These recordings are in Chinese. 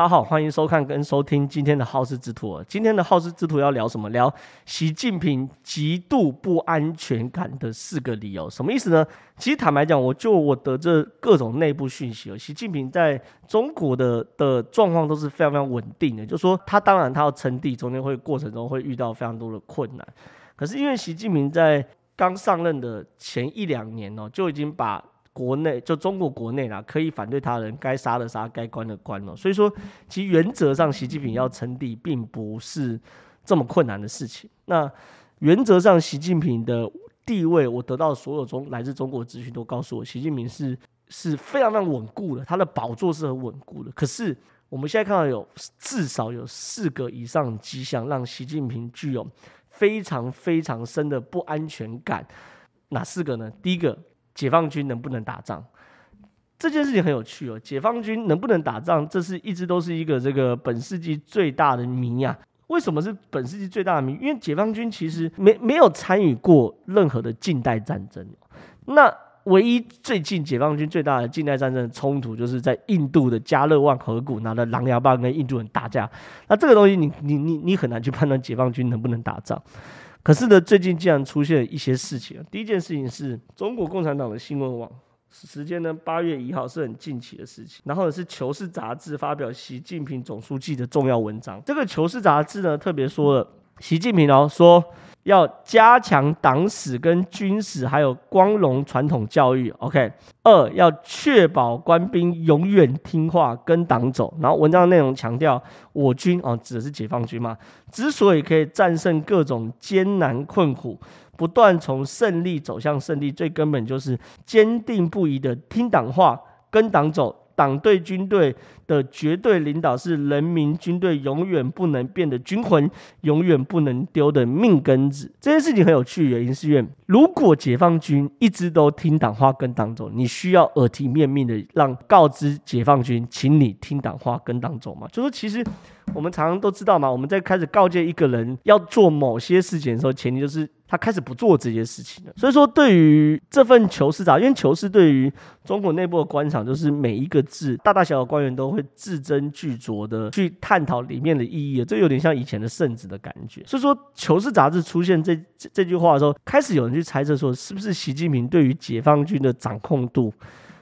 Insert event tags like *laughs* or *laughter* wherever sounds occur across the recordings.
大家好，欢迎收看跟收听今天的好事之徒。今天的好事之徒要聊什么？聊习近平极度不安全感的四个理由。什么意思呢？其实坦白讲，我就我得这各种内部讯息哦，习近平在中国的的状况都是非常非常稳定的。就说他当然他要称帝，中间会过程中会遇到非常多的困难。可是因为习近平在刚上任的前一两年哦，就已经把国内就中国国内啦，可以反对他人，该杀的杀，该关的关了。所以说，其实原则上，习近平要称帝，并不是这么困难的事情。那原则上，习近平的地位，我得到所有中来自中国的资讯都告诉我，习近平是是非常非常稳固的，他的宝座是很稳固的。可是我们现在看到有至少有四个以上迹象，让习近平具有非常非常深的不安全感。哪四个呢？第一个。解放军能不能打仗？这件事情很有趣哦。解放军能不能打仗，这是一直都是一个这个本世纪最大的谜呀。为什么是本世纪最大的谜？因为解放军其实没没有参与过任何的近代战争。那唯一最近解放军最大的近代战争的冲突，就是在印度的加勒万河谷拿了狼牙棒跟印度人打架。那这个东西，你你你你很难去判断解放军能不能打仗。可是呢，最近竟然出现一些事情。第一件事情是中国共产党的新闻网，时间呢八月一号是很近期的事情。然后呢是《求是》杂志发表习近平总书记的重要文章。这个《求是》杂志呢特别说了，习近平哦说。要加强党史跟军史，还有光荣传统教育。OK，二要确保官兵永远听话跟党走。然后文章内容强调，我军哦指的是解放军嘛，之所以可以战胜各种艰难困苦，不断从胜利走向胜利，最根本就是坚定不移的听党话跟党走。党对军队的绝对领导是人民军队永远不能变的军魂，永远不能丢的命根子。这件事情很有趣，原因是因为如果解放军一直都听党话跟党走，你需要耳提面命的让告知解放军，请你听党话跟党走吗？就是其实我们常常都知道嘛，我们在开始告诫一个人要做某些事情的时候，前提就是。他开始不做这些事情了，所以说对于这份求是杂，因为求是对于中国内部的官场，就是每一个字，大大小小官员都会字斟句酌的去探讨里面的意义，这有点像以前的圣旨的感觉。所以说，求是杂志出现这这句话的时候，开始有人去猜测说，是不是习近平对于解放军的掌控度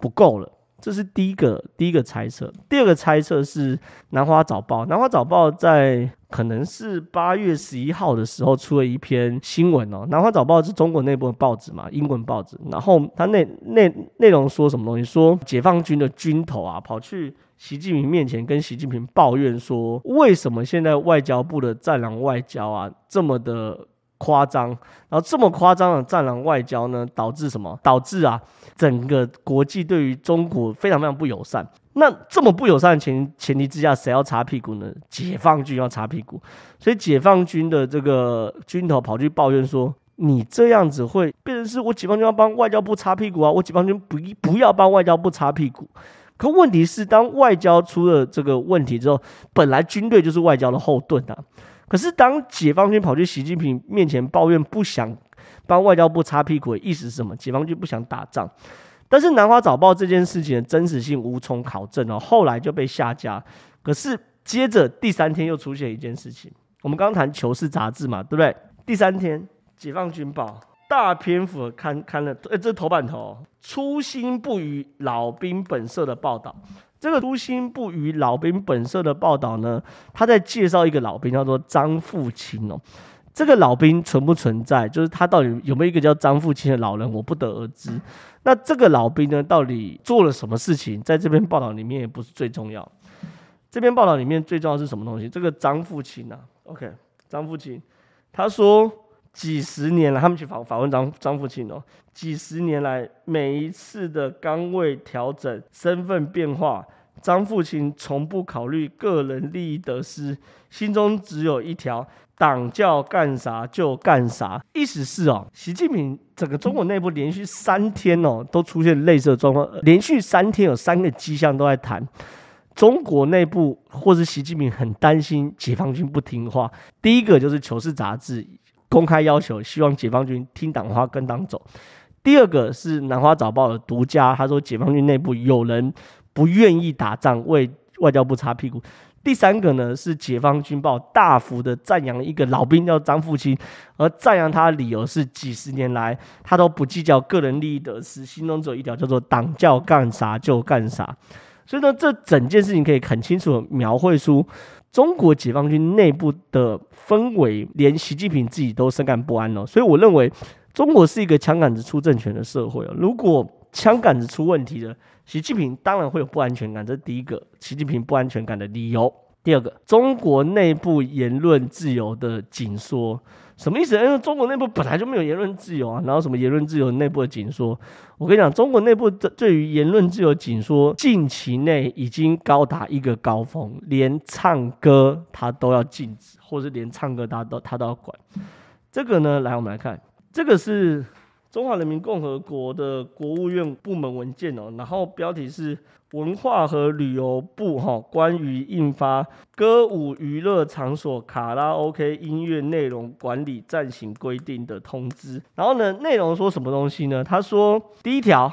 不够了？这是第一个第一个猜测。第二个猜测是《南华早报》，《南华早报》在。可能是八月十一号的时候出了一篇新闻哦，《南华早报》是中国内部的报纸嘛，英文报纸。然后它内内内容说什么东西？说解放军的军头啊，跑去习近平面前跟习近平抱怨说，为什么现在外交部的战狼外交啊这么的夸张？然后这么夸张的战狼外交呢，导致什么？导致啊整个国际对于中国非常非常不友善。那这么不友善的前前提之下，谁要擦屁股呢？解放军要擦屁股，所以解放军的这个军头跑去抱怨说：“你这样子会变成是我解放军要帮外交部擦屁股啊！我解放军不不要帮外交部擦屁股。可问题是，当外交出了这个问题之后，本来军队就是外交的后盾啊。可是当解放军跑去习近平面前抱怨，不想帮外交部擦屁股的意思是什么？解放军不想打仗。”但是《南华早报》这件事情的真实性无从考证哦，后来就被下架。可是接着第三天又出现一件事情，我们刚刚谈《求是》杂志嘛，对不对？第三天，《解放军报》大篇幅刊刊了，呃，这是头版头，初心不渝老兵本色的报道。这个初心不渝老兵本色的报道呢，他在介绍一个老兵，叫做张富清哦。这个老兵存不存在？就是他到底有没有一个叫张富清的老人？我不得而知。那这个老兵呢，到底做了什么事情？在这篇报道里面也不是最重要。这篇报道里面最重要是什么东西？这个张富清啊，OK，张富清，他说几十年来，他们去访访问张张富清哦，几十年来每一次的岗位调整、身份变化。张富清从不考虑个人利益得失，心中只有一条：党叫干啥就干啥。意思是哦，习近平整个中国内部连续三天哦都出现类似的状况，连续三天有三个迹象都在谈中国内部，或是习近平很担心解放军不听话。第一个就是《求是》杂志公开要求，希望解放军听党话跟党走；第二个是《南华早报》的独家，他说解放军内部有人。不愿意打仗，为外交部擦屁股。第三个呢是解放军报大幅的赞扬一个老兵叫张富清，而赞扬他的理由是几十年来他都不计较个人利益得失，心中只有一条叫做党叫干啥就干啥。所以呢，这整件事情可以很清楚的描绘出中国解放军内部的氛围，连习近平自己都深感不安哦。所以我认为中国是一个枪杆子出政权的社会哦。如果枪杆子出问题了，习近平当然会有不安全感，这是第一个，习近平不安全感的理由。第二个，中国内部言论自由的紧缩，什么意思？因为中国内部本来就没有言论自由啊，然后什么言论自由内部的紧缩？我跟你讲，中国内部的对于言论自由紧缩，近期内已经高达一个高峰，连唱歌他都要禁止，或者连唱歌他都他都要管。这个呢，来我们来看，这个是。中华人民共和国的国务院部门文件哦，然后标题是文化和旅游部哈关于印发歌舞娱乐场所卡拉 OK 音乐内容管理暂行规定的通知。然后呢，内容说什么东西呢？他说第一条，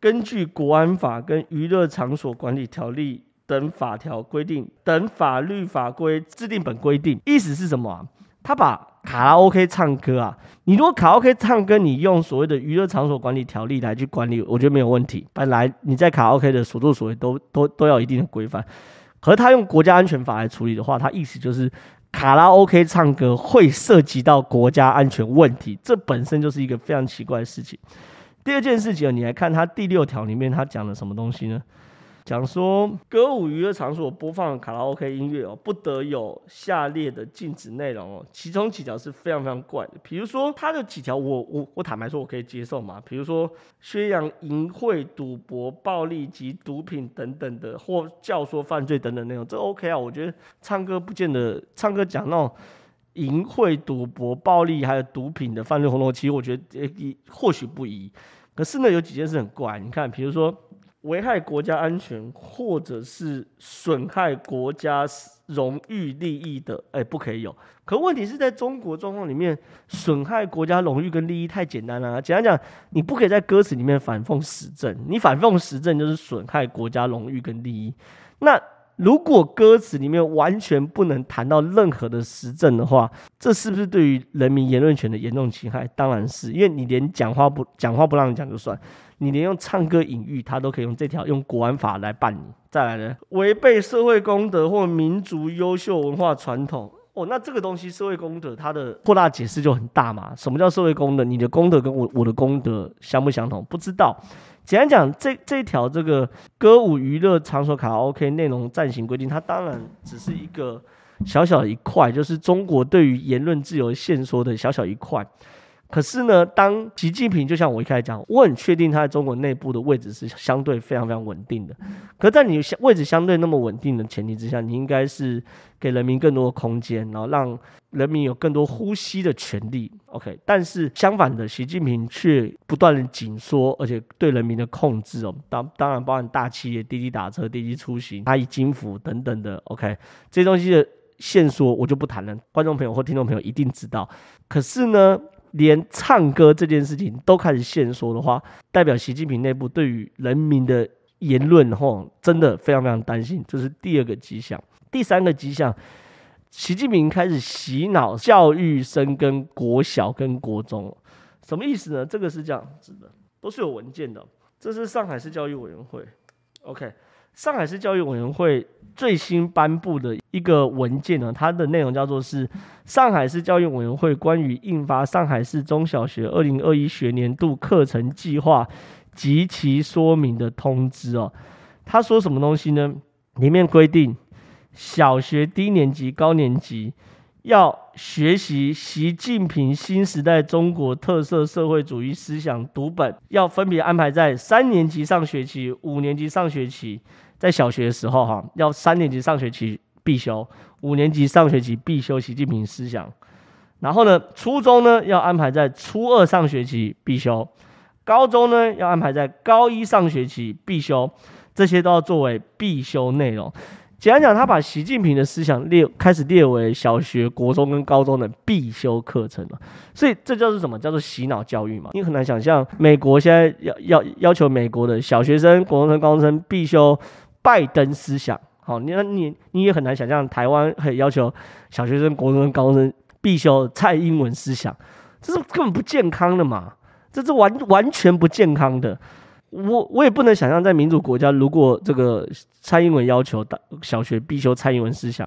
根据国安法跟娱乐场所管理条例等法条规定等法律法规制定本规定，意思是什么啊？他把卡拉 OK 唱歌啊，你如果卡拉 OK 唱歌，你用所谓的娱乐场所管理条例来去管理，我觉得没有问题。本来你在卡拉 OK 的所作所为都都都要一定的规范，可他用国家安全法来处理的话，他意思就是卡拉 OK 唱歌会涉及到国家安全问题，这本身就是一个非常奇怪的事情。第二件事情，你来看他第六条里面他讲了什么东西呢？讲说歌舞娱乐场所播放卡拉 OK 音乐哦，不得有下列的禁止内容哦。其中几条是非常非常怪的，比如说他的几条我我我坦白说我可以接受嘛，比如说宣扬淫秽、赌博、暴力及毒品等等的，或教唆犯罪等等内容，这 OK 啊。我觉得唱歌不见得唱歌讲那种淫秽、赌博、暴力还有毒品的犯罪活动，其实我觉得也或许不宜。可是呢，有几件事很怪，你看，比如说。危害国家安全，或者是损害国家荣誉利益的，哎，不可以有。可问题是在中国状况里面，损害国家荣誉跟利益太简单了。简单讲，你不可以在歌词里面反讽时政，你反讽时政就是损害国家荣誉跟利益。那如果歌词里面完全不能谈到任何的时政的话，这是不是对于人民言论权的严重侵害？当然是，因为你连讲话不讲话不让你讲就算，你连用唱歌隐喻，他都可以用这条用国安法来办你。再来呢，违背社会公德或民族优秀文化传统哦，那这个东西社会公德它的扩大解释就很大嘛。什么叫社会公德？你的公德跟我我的公德相不相同？不知道。简单讲，这这条这个歌舞娱乐场所卡拉 OK 内容暂行规定，它当然只是一个小小一块，就是中国对于言论自由限缩的小小一块。可是呢，当习近平就像我一开始讲，我很确定他在中国内部的位置是相对非常非常稳定的。可在你位置相对那么稳定的前提之下，你应该是给人民更多的空间，然后让人民有更多呼吸的权利。OK，但是相反的，习近平却不断的紧缩，而且对人民的控制哦，当当然包含大企业、滴滴打车、滴滴出行、蚂蚁金服等等的。OK，这些东西的线索我就不谈了，观众朋友或听众朋友一定知道。可是呢，连唱歌这件事情都开始限缩的话，代表习近平内部对于人民的言论，吼，真的非常非常担心。这是第二个迹象。第三个迹象，习近平开始洗脑教育生跟国小跟国中，什么意思呢？这个是这样子的，都是有文件的。这是上海市教育委员会，OK。上海市教育委员会最新颁布的一个文件呢，它的内容叫做是上海市教育委员会关于印发上海市中小学二零二一学年度课程计划及其说明的通知哦。他说什么东西呢？里面规定，小学低年级、高年级要学习习近平新时代中国特色社会主义思想读本，要分别安排在三年级上学期、五年级上学期。在小学的时候，哈，要三年级上学期必修，五年级上学期必修习近平思想。然后呢，初中呢要安排在初二上学期必修，高中呢要安排在高一上学期必修，这些都要作为必修内容。简单讲，他把习近平的思想列开始列为小学、国中跟高中的必修课程了。所以这叫做什么？叫做洗脑教育嘛。你很难想象，美国现在要要要求美国的小学生、国中生、高中生必修。拜登思想，好，你那你你也很难想象台湾可以要求小学生、国中、高中生必修蔡英文思想，这是根本不健康的嘛？这是完完全不健康的。我我也不能想象在民主国家，如果这个蔡英文要求大小学必修蔡英文思想，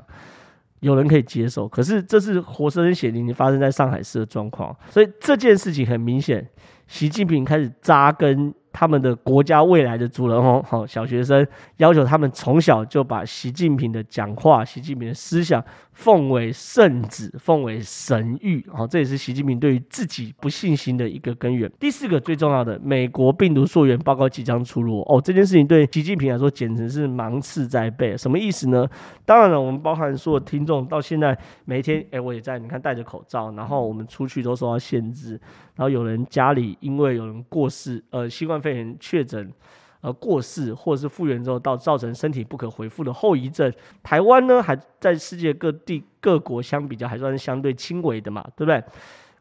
有人可以接受。可是这是活生生血淋淋发生在上海市的状况，所以这件事情很明显，习近平开始扎根。他们的国家未来的主人翁，好，小学生要求他们从小就把习近平的讲话、习近平的思想奉为圣旨、奉为神谕，好，这也是习近平对于自己不信心的一个根源。第四个最重要的，美国病毒溯源报告即将出炉，哦，这件事情对习近平来说简直是芒刺在背。什么意思呢？当然了，我们包含所有听众到现在每一天，哎，我也在，你看戴着口罩，然后我们出去都受到限制，然后有人家里因为有人过世，呃，新冠肺炎确诊，呃，过世或者是复原之后，到造成身体不可恢复的后遗症。台湾呢，还在世界各地各国相比较还算是相对轻微的嘛，对不对？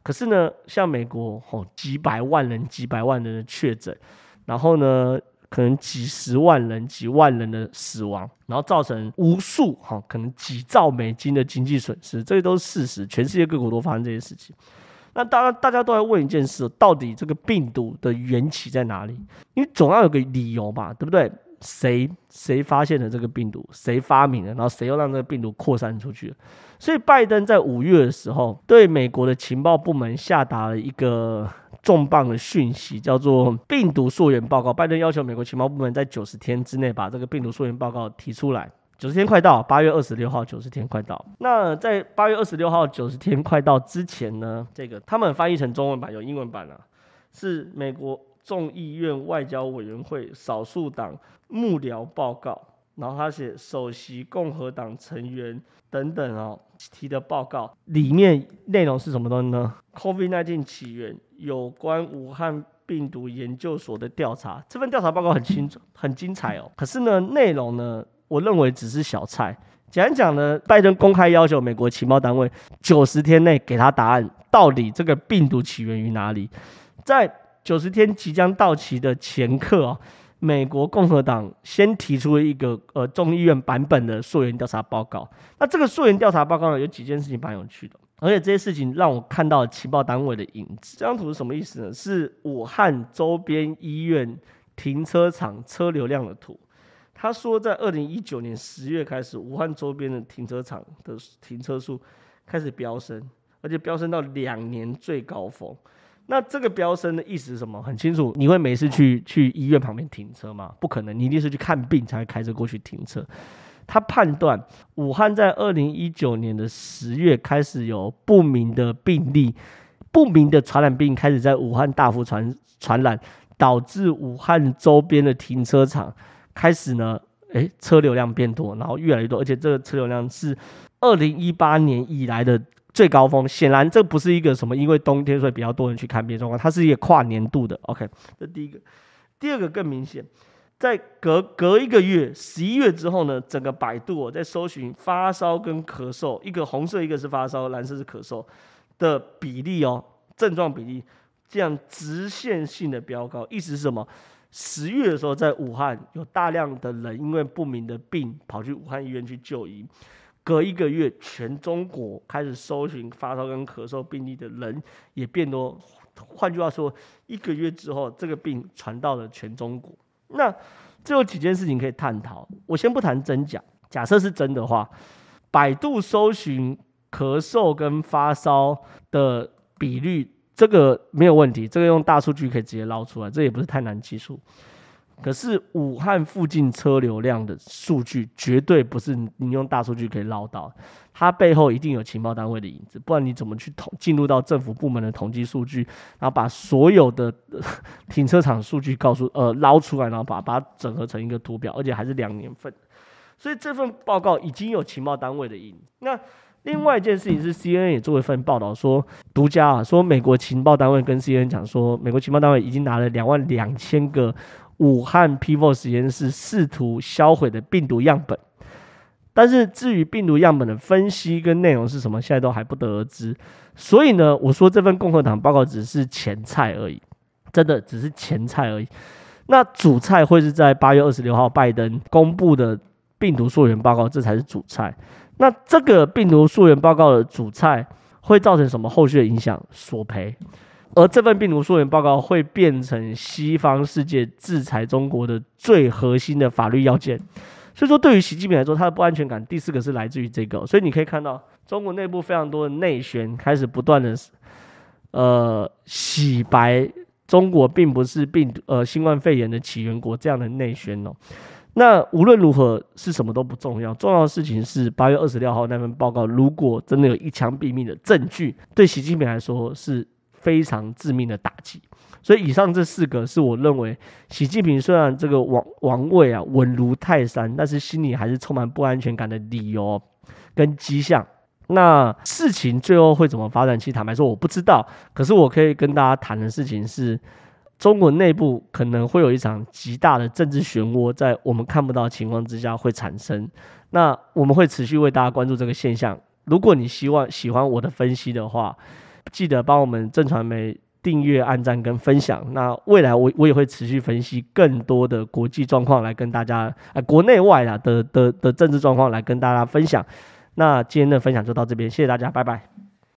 可是呢，像美国哦，几百万人、几百万人的确诊，然后呢，可能几十万人、几万人的死亡，然后造成无数哈，可能几兆美金的经济损失，这些都是事实。全世界各国都发生这些事情。那当然，大家都在问一件事：到底这个病毒的缘起在哪里？因为总要有个理由吧，对不对？谁谁发现了这个病毒？谁发明了？然后谁又让这个病毒扩散出去？所以，拜登在五月的时候，对美国的情报部门下达了一个重磅的讯息，叫做“病毒溯源报告”。拜登要求美国情报部门在九十天之内把这个病毒溯源报告提出来。九十天快到，八月二十六号，九十天快到。那在八月二十六号九十天快到之前呢，这个他们翻译成中文版有英文版啊，是美国众议院外交委员会少数党幕僚报告，然后他写首席共和党成员等等哦提的报告，里面内容是什么东西呢？COVID-19 起源有关武汉病毒研究所的调查，这份调查报告很清楚，很精彩哦。可是呢，内容呢？我认为只是小菜。简单讲呢，拜登公开要求美国情报单位九十天内给他答案，到底这个病毒起源于哪里？在九十天即将到期的前刻啊，美国共和党先提出了一个呃众议院版本的溯源调查报告。那这个溯源调查报告呢，有几件事情蛮有趣的，而且这些事情让我看到了情报单位的影子。这张图是什么意思呢？是武汉周边医院停车场车流量的图。他说，在二零一九年十月开始，武汉周边的停车场的停车数开始飙升，而且飙升到两年最高峰。那这个飙升的意思是什么？很清楚，你会每次去去医院旁边停车吗？不可能，你一定是去看病才会开车过去停车。他判断，武汉在二零一九年的十月开始有不明的病例，不明的传染病开始在武汉大幅传传染，导致武汉周边的停车场。开始呢，哎，车流量变多，然后越来越多，而且这个车流量是二零一八年以来的最高峰。显然，这不是一个什么因为冬天所以比较多人去看病状况，它是一个跨年度的。OK，这第一个。第二个更明显，在隔隔一个月，十一月之后呢，整个百度哦，在搜寻发烧跟咳嗽，一个红色，一个是发烧，蓝色是咳嗽的比例哦，症状比例这样直线性的飙高，意思是什么？十月的时候，在武汉有大量的人因为不明的病跑去武汉医院去就医。隔一个月，全中国开始搜寻发烧跟咳嗽病例的人也变多。换句话说，一个月之后，这个病传到了全中国。那这有几件事情可以探讨。我先不谈真假，假设是真的话，百度搜寻咳嗽跟发烧的比率。这个没有问题，这个用大数据可以直接捞出来，这也不是太难技术。可是武汉附近车流量的数据绝对不是你用大数据可以捞到，它背后一定有情报单位的影子，不然你怎么去统进入到政府部门的统计数据，然后把所有的 *laughs* 停车场数据告诉呃捞出来，然后把把它整合成一个图表，而且还是两年份。所以这份报告已经有情报单位的影子。那。另外一件事情是，CNN 也做一份报道说，独家啊，说美国情报单位跟 CNN 讲说，美国情报单位已经拿了两万两千个武汉 P4 实验室试图销毁的病毒样本，但是至于病毒样本的分析跟内容是什么，现在都还不得而知。所以呢，我说这份共和党报告只是前菜而已，真的只是前菜而已。那主菜会是在八月二十六号拜登公布的。病毒溯源报告，这才是主菜。那这个病毒溯源报告的主菜会造成什么后续的影响？索赔。而这份病毒溯源报告会变成西方世界制裁中国的最核心的法律要件。所以说，对于习近平来说，他的不安全感第四个是来自于这个。所以你可以看到，中国内部非常多的内宣开始不断的呃洗白中国并不是病毒呃新冠肺炎的起源国这样的内宣哦。那无论如何是什么都不重要，重要的事情是八月二十六号那份报告，如果真的有一枪毙命的证据，对习近平来说是非常致命的打击。所以以上这四个是我认为，习近平虽然这个王王位啊稳如泰山，但是心里还是充满不安全感的理由跟迹象。那事情最后会怎么发展？其实坦白说我不知道，可是我可以跟大家谈的事情是。中国内部可能会有一场极大的政治漩涡，在我们看不到情况之下会产生。那我们会持续为大家关注这个现象。如果你希望喜欢我的分析的话，记得帮我们正传媒订阅、按赞跟分享。那未来我我也会持续分析更多的国际状况来跟大家，呃，国内外啦的的的政治状况来跟大家分享。那今天的分享就到这边，谢谢大家，拜拜。